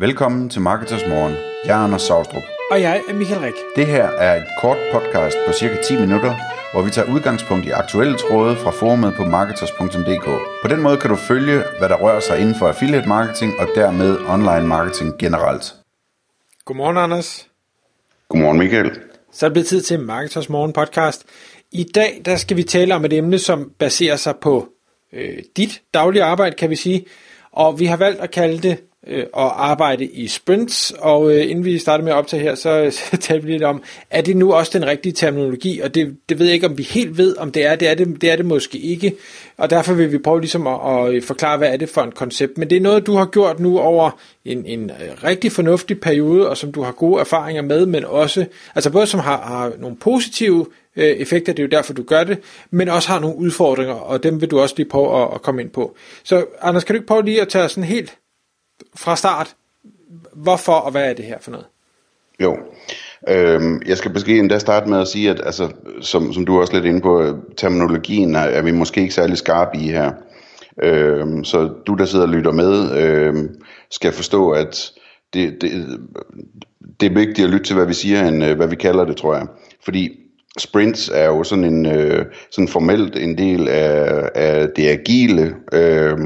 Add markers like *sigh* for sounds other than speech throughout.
Velkommen til Marketers Morgen. Jeg er Anders Saustrup. Og jeg er Michael Rik. Det her er et kort podcast på cirka 10 minutter, hvor vi tager udgangspunkt i aktuelle tråde fra forumet på marketers.dk. På den måde kan du følge, hvad der rører sig inden for affiliate marketing og dermed online marketing generelt. Godmorgen, Anders. Godmorgen, Michael. Så er det blevet tid til Marketers Morgen podcast. I dag der skal vi tale om et emne, som baserer sig på øh, dit daglige arbejde, kan vi sige. Og vi har valgt at kalde det øh, arbejde i sprints, og øh, inden vi starter med at optage her, så, *laughs* så taler vi lidt om, er det nu også den rigtige terminologi, og det, det ved jeg ikke, om vi helt ved, om det er, det er det, det er det måske ikke, og derfor vil vi prøve ligesom at, at øh, forklare, hvad er det for et koncept, men det er noget, du har gjort nu over en, en øh, rigtig fornuftig periode, og som du har gode erfaringer med, men også, altså både som har, har nogle positive øh, effekter, det er jo derfor, du gør det, men også har nogle udfordringer, og dem vil du også lige prøve at, at komme ind på. Så Anders, kan du ikke prøve lige at tage sådan helt fra start, hvorfor og hvad er det her for noget? Jo, øhm, jeg skal måske endda starte med at sige, at altså, som, som du også lidt inde på, øh, terminologien er, er vi måske ikke særlig skarpe i her. Øhm, så du, der sidder og lytter med, øhm, skal forstå, at det, det, det er vigtigt at lytte til, hvad vi siger, end øh, hvad vi kalder det, tror jeg. Fordi sprints er jo sådan en øh, sådan formelt en del af, af det agile, øh,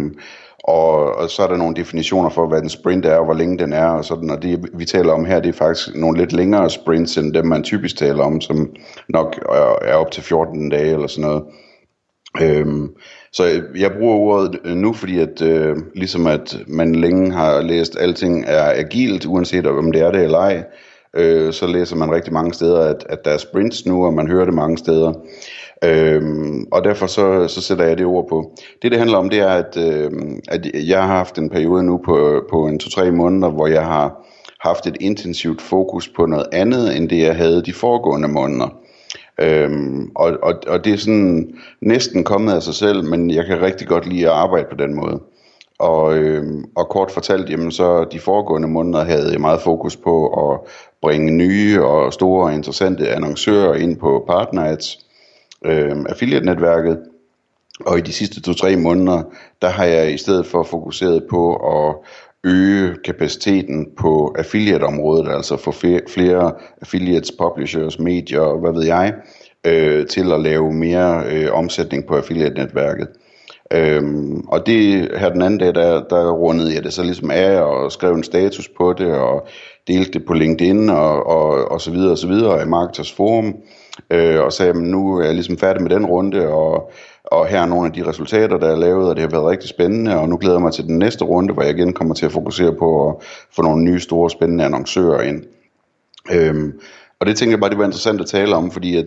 og, og så er der nogle definitioner for, hvad en sprint er, og hvor længe den er, og sådan, og det vi taler om her, det er faktisk nogle lidt længere sprints, end dem man typisk taler om, som nok er op til 14 dage, eller sådan noget. Øhm, så jeg bruger ordet nu, fordi at øh, ligesom at man længe har læst, at alting er agilt, uanset om det er det eller ej, øh, så læser man rigtig mange steder, at, at der er sprints nu, og man hører det mange steder. Øhm, og derfor så, så sætter jeg det ord på. Det det handler om, det er, at, øhm, at jeg har haft en periode nu på, på en to-tre måneder, hvor jeg har haft et intensivt fokus på noget andet, end det jeg havde de foregående måneder. Øhm, og, og, og det er sådan næsten kommet af sig selv, men jeg kan rigtig godt lide at arbejde på den måde. Og, øhm, og kort fortalt, jamen så de foregående måneder havde jeg meget fokus på at bringe nye og store og interessante annoncører ind på PartnerAds, øh, affiliate-netværket. Og i de sidste to-tre måneder, der har jeg i stedet for fokuseret på at øge kapaciteten på affiliate-området, altså få flere affiliates, publishers, medier og hvad ved jeg, øh, til at lave mere øh, omsætning på affiliate-netværket. Øhm, og det her den anden dag, der, der rundede jeg det så ligesom af og skrev en status på det og delte det på LinkedIn og, og, og så videre og så videre i Marketers Forum øh, og sagde, at nu er jeg ligesom færdig med den runde og, og her er nogle af de resultater, der er lavet, og det har været rigtig spændende, og nu glæder jeg mig til den næste runde, hvor jeg igen kommer til at fokusere på at få nogle nye store spændende annoncører ind. Øhm, og det tænker jeg bare, det var interessant at tale om, fordi at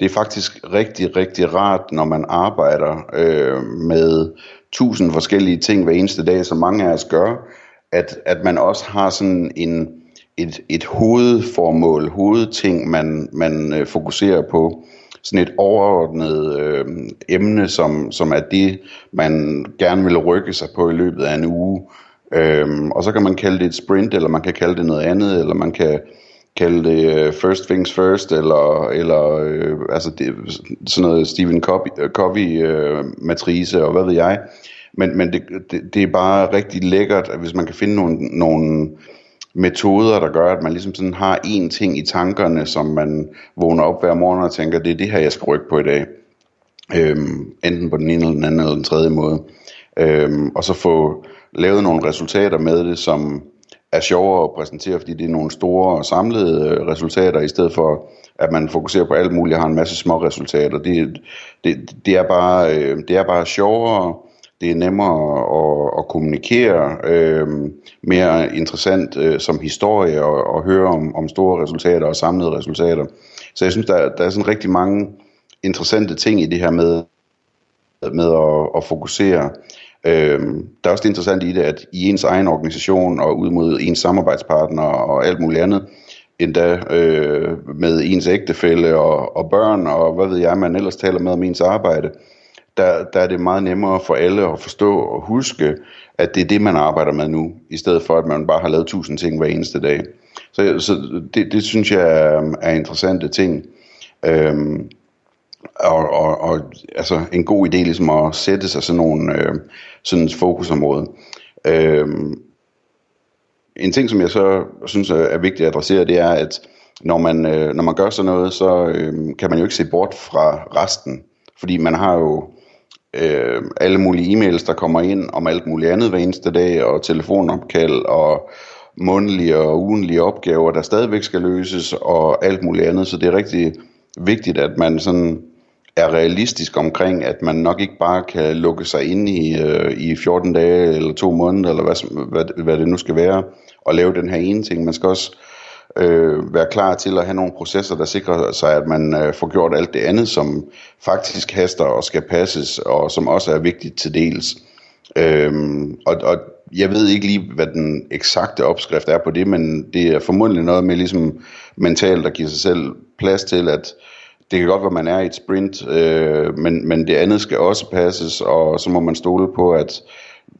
det er faktisk rigtig, rigtig rart, når man arbejder øh, med tusind forskellige ting hver eneste dag, som mange af os gør, at, at man også har sådan en, et, et hovedformål, hovedting, man, man øh, fokuserer på. Sådan et overordnet øh, emne, som, som er det, man gerne vil rykke sig på i løbet af en uge. Øhm, og så kan man kalde det et sprint, eller man kan kalde det noget andet, eller man kan kalde det uh, first things first, eller, eller øh, altså det, sådan noget Stephen Covey, øh, Covey øh, matrice, og hvad ved jeg. Men, men det, det, det er bare rigtig lækkert, at hvis man kan finde nogle, nogle metoder, der gør, at man ligesom sådan har én ting i tankerne, som man vågner op hver morgen og tænker, det er det her, jeg skal rykke på i dag. Øhm, enten på den ene eller den anden eller den tredje måde. Øhm, og så få lavet nogle resultater med det, som er sjovere at præsentere, fordi det er nogle store og samlede øh, resultater, i stedet for at man fokuserer på alt muligt og har en masse små resultater. Det, det, det, er, bare, øh, det er bare sjovere, det er nemmere at, at kommunikere, øh, mere interessant øh, som historie og, og høre om, om store resultater og samlede resultater. Så jeg synes, der, der er sådan rigtig mange interessante ting i det her med, med at, at fokusere. Øh, der er også det interessante i det, at i ens egen organisation og ud mod ens samarbejdspartner og alt muligt andet, endda øh, med ens ægtefælle og, og børn og hvad ved jeg, man ellers taler med om ens arbejde, der, der er det meget nemmere for alle at forstå og huske, at det er det, man arbejder med nu, i stedet for at man bare har lavet tusind ting hver eneste dag. Så, så det, det synes jeg er, er interessante ting. Øhm, og, og, og altså en god idé ligesom at sætte sig sådan nogle øh, sådan et fokusområde. Øhm, en ting, som jeg så synes er vigtigt at adressere, det er, at når man, øh, når man gør sådan noget, så øh, kan man jo ikke se bort fra resten. Fordi man har jo øh, alle mulige e-mails, der kommer ind om alt muligt andet hver eneste dag, og telefonopkald, og mundlige og ugenlige opgaver, der stadigvæk skal løses, og alt muligt andet. Så det er rigtig vigtigt, at man sådan er realistisk omkring, at man nok ikke bare kan lukke sig ind i, øh, i 14 dage eller to måneder, eller hvad, hvad, hvad det nu skal være, og lave den her ene ting. Man skal også øh, øh, være klar til at have nogle processer, der sikrer sig, at man øh, får gjort alt det andet, som faktisk haster og skal passes, og som også er vigtigt til dels. Øh, og, og jeg ved ikke lige, hvad den eksakte opskrift er på det, men det er formodentlig noget med ligesom mentalt at give sig selv plads til, at det kan godt være, at man er i et sprint, øh, men, men det andet skal også passes, og så må man stole på, at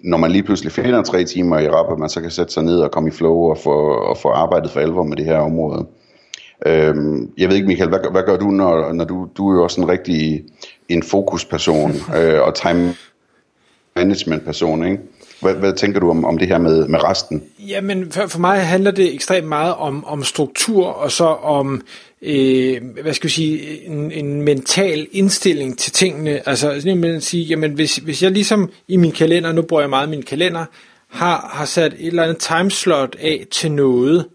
når man lige pludselig finder tre timer i rap, at man så kan sætte sig ned og komme i flow og få, og få arbejdet for alvor med det her område. Øhm, jeg ved ikke, Michael, hvad, hvad gør du, når, når du, du er jo også en rigtig en fokusperson *laughs* øh, og time management person, ikke? Hvad, hvad tænker du om, om det her med, med resten? Jamen, for, for mig handler det ekstremt meget om, om struktur, og så om, øh, hvad skal vi sige, en, en mental indstilling til tingene. Altså, sådan at sige, jamen, hvis, hvis jeg ligesom i min kalender, nu bruger jeg meget min kalender, har, har sat et eller andet timeslot af til noget,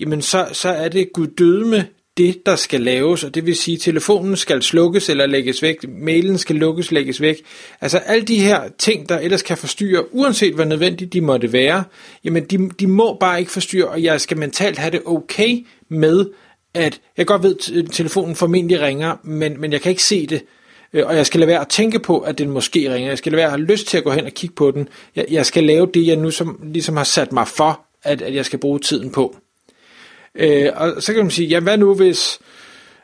jamen så, så er det guddødme det, der skal laves, og det vil sige, at telefonen skal slukkes eller lægges væk, mailen skal lukkes, lægges væk. Altså alle de her ting, der ellers kan forstyrre, uanset hvor nødvendigt de måtte være, jamen de, de må bare ikke forstyrre, og jeg skal mentalt have det okay med, at jeg godt ved, at telefonen formentlig ringer, men, men jeg kan ikke se det, øh, og jeg skal lade være at tænke på, at den måske ringer. Jeg skal lade være at have lyst til at gå hen og kigge på den. Jeg, jeg skal lave det, jeg nu som, ligesom har sat mig for, at, at jeg skal bruge tiden på. Øh, og så kan man sige, jamen hvad nu hvis,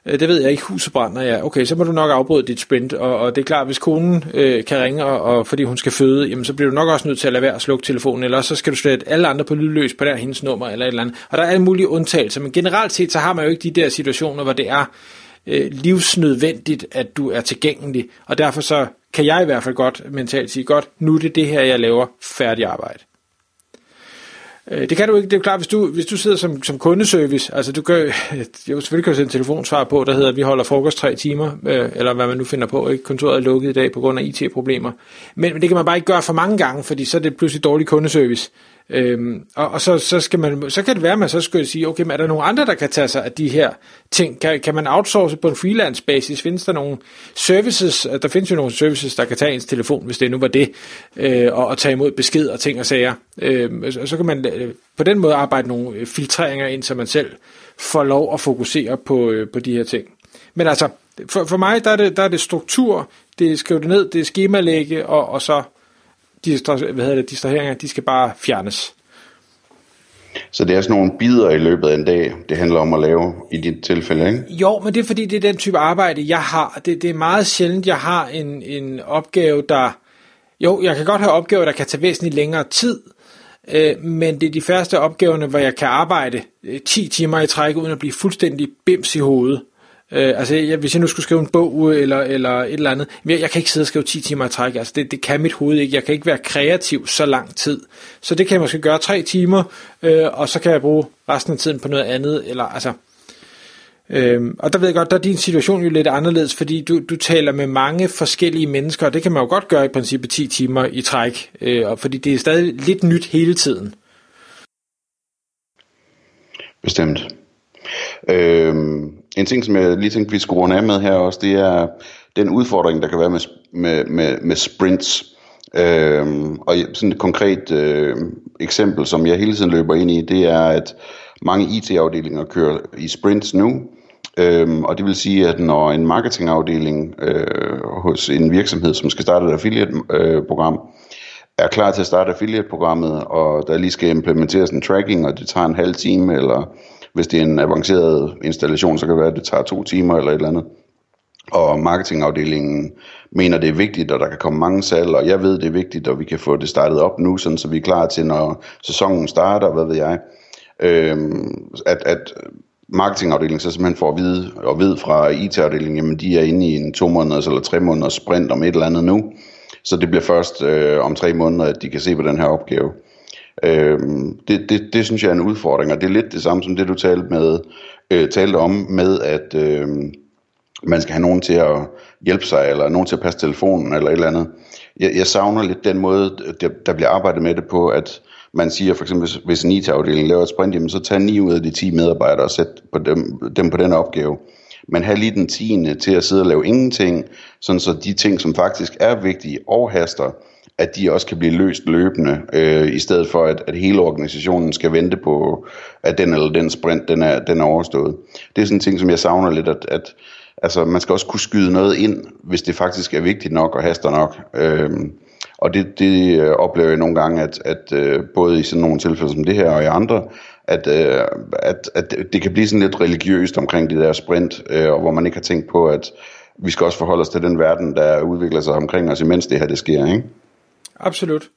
øh, det ved jeg ikke, huset brænder, ja, okay, så må du nok afbryde dit sprint, og, og det er klart, hvis konen øh, kan ringe, og, og fordi hun skal føde, jamen så bliver du nok også nødt til at lade være at slukke telefonen, eller så skal du slette alle andre på lydløs på der hendes nummer, eller et eller andet. Og der er alle mulige undtagelser, men generelt set, så har man jo ikke de der situationer, hvor det er øh, livsnødvendigt, at du er tilgængelig, og derfor så kan jeg i hvert fald godt mentalt sige, godt, nu er det det her, jeg laver, færdig arbejde. Øh, det kan du ikke. Det er jo klart, hvis du, hvis du sidder som, som kundeservice, altså du gør, *laughs* jo selvfølgelig kan du sætte en telefonsvar på, der hedder, at vi holder frokost tre timer, øh, eller hvad man nu finder på, ikke? kontoret er lukket i dag på grund af IT-problemer. Men, men det kan man bare ikke gøre for mange gange, fordi så er det pludselig dårlig kundeservice. Øhm, og, og så, så, skal man, så kan det være, at man så skal sige, okay, men er der nogen andre, der kan tage sig af de her ting? Kan, kan man outsource på en freelance basis? Findes der nogle services? Øh, der findes jo nogle services, der kan tage ens telefon, hvis det nu var det, øh, og, og tage imod besked og ting og sager. Øh, så, så kan man øh, på den måde arbejde nogle øh, filtreringer ind, så man selv får lov at fokusere på, øh, på de her ting. Men altså, for, for mig, der er, det, der er det struktur, det er skrive det ned, det er skemalægge, og, og så distra, hvad hedder det, distraheringer, de skal bare fjernes. Så det er sådan nogle bidder i løbet af en dag, det handler om at lave i dit tilfælde, ikke? Jo, men det er fordi, det er den type arbejde, jeg har. Det, det er meget sjældent, jeg har en, en opgave, der... Jo, jeg kan godt have opgaver, der kan tage væsentligt længere tid, øh, men det er de første opgaverne, hvor jeg kan arbejde 10 øh, timer i træk, uden at blive fuldstændig bims i hovedet. Øh, altså, jeg, hvis jeg nu skulle skrive en bog eller, eller et eller andet, jeg, jeg kan ikke sidde og skrive 10 timer i træk. Altså, det, det kan mit hoved ikke. Jeg kan ikke være kreativ så lang tid. Så det kan jeg måske gøre 3 timer, øh, og så kan jeg bruge resten af tiden på noget andet. Eller, altså, øh, og der ved jeg godt, der er din situation jo lidt anderledes, fordi du, du taler med mange forskellige mennesker, og det kan man jo godt gøre i princippet 10 timer i træk, øh, og fordi det er stadig lidt nyt hele tiden. Bestemt. Øhm, en ting, som jeg lige tænkte, vi skulle runde af med her også, det er den udfordring, der kan være med, med, med, med sprints. Øhm, og sådan et konkret øh, eksempel, som jeg hele tiden løber ind i, det er, at mange IT-afdelinger kører i sprints nu. Øhm, og det vil sige, at når en marketingafdeling øh, hos en virksomhed, som skal starte et affiliate-program, øh, er klar til at starte affiliate-programmet, og der lige skal implementeres en tracking, og det tager en halv time, eller hvis det er en avanceret installation, så kan det være, at det tager to timer eller et eller andet. Og marketingafdelingen mener, det er vigtigt, og der kan komme mange salg, og jeg ved, det er vigtigt, og vi kan få det startet op nu, sådan, så vi er klar til, når sæsonen starter, hvad ved jeg, øhm, at, at marketingafdelingen så simpelthen får at vide, og ved fra IT-afdelingen, jamen de er inde i en to måneders eller tre måneders sprint om et eller andet nu, så det bliver først øh, om tre måneder, at de kan se på den her opgave. Øh, det, det, det synes jeg er en udfordring, og det er lidt det samme som det, du talte, med, øh, talte om med, at øh, man skal have nogen til at hjælpe sig, eller nogen til at passe telefonen, eller et eller andet. Jeg, jeg savner lidt den måde, der, der bliver arbejdet med det på, at man siger for eksempel, hvis en IT-afdeling laver et sprint, jamen, så tag 9 ud af de 10 medarbejdere og sæt på dem, dem på den opgave. Men have lige den tiende til at sidde og lave ingenting, sådan så de ting, som faktisk er vigtige og haster, at de også kan blive løst løbende, øh, i stedet for at, at hele organisationen skal vente på, at den eller den sprint, den er, den er overstået. Det er sådan en ting, som jeg savner lidt, at, at altså, man skal også kunne skyde noget ind, hvis det faktisk er vigtigt nok og haster nok. Øh, og det, det øh, oplever jeg nogle gange, at, at øh, både i sådan nogle tilfælde som det her og i andre, at, øh, at, at det kan blive sådan lidt religiøst omkring det der sprint, øh, og hvor man ikke har tænkt på, at vi skal også forholde os til den verden, der udvikler sig omkring os, imens det her det sker. Ikke? Absolut.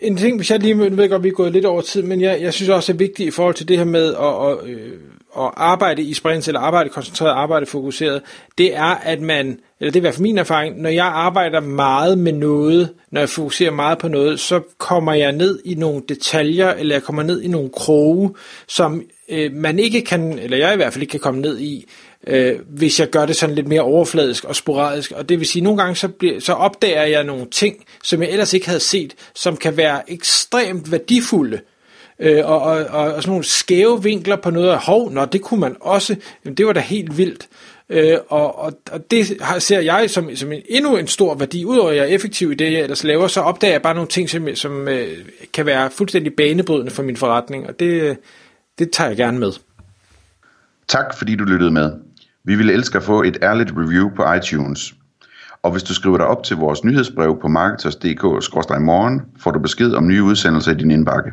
En ting, hvis jeg lige nu ved godt, vi er gået lidt over tid, men jeg, jeg synes også, det er vigtigt i forhold til det her med at, at, øh, at arbejde i sprints, eller arbejde koncentreret, arbejde fokuseret, det er, at man, eller det er i hvert fald min erfaring, når jeg arbejder meget med noget, når jeg fokuserer meget på noget, så kommer jeg ned i nogle detaljer, eller jeg kommer ned i nogle kroge, som øh, man ikke kan, eller jeg i hvert fald ikke kan komme ned i, øh, hvis jeg gør det sådan lidt mere overfladisk og sporadisk. Og det vil sige, at nogle gange så, bliver, så opdager jeg nogle ting, som jeg ellers ikke havde set, som kan være ekstremt værdifulde. Øh, og, og, og, og sådan nogle skæve vinkler på noget af, hov, nå, det kunne man også, jamen, det var da helt vildt. Øh, og, og, og det ser jeg som, som en, endnu en stor værdi, udover at jeg er effektiv i det, jeg ellers laver, så opdager jeg bare nogle ting, som, som øh, kan være fuldstændig banebrydende for min forretning, og det, det tager jeg gerne med. Tak fordi du lyttede med. Vi ville elske at få et ærligt review på iTunes. Og hvis du skriver dig op til vores nyhedsbrev på marketers.dk-morgen, får du besked om nye udsendelser i din indbakke.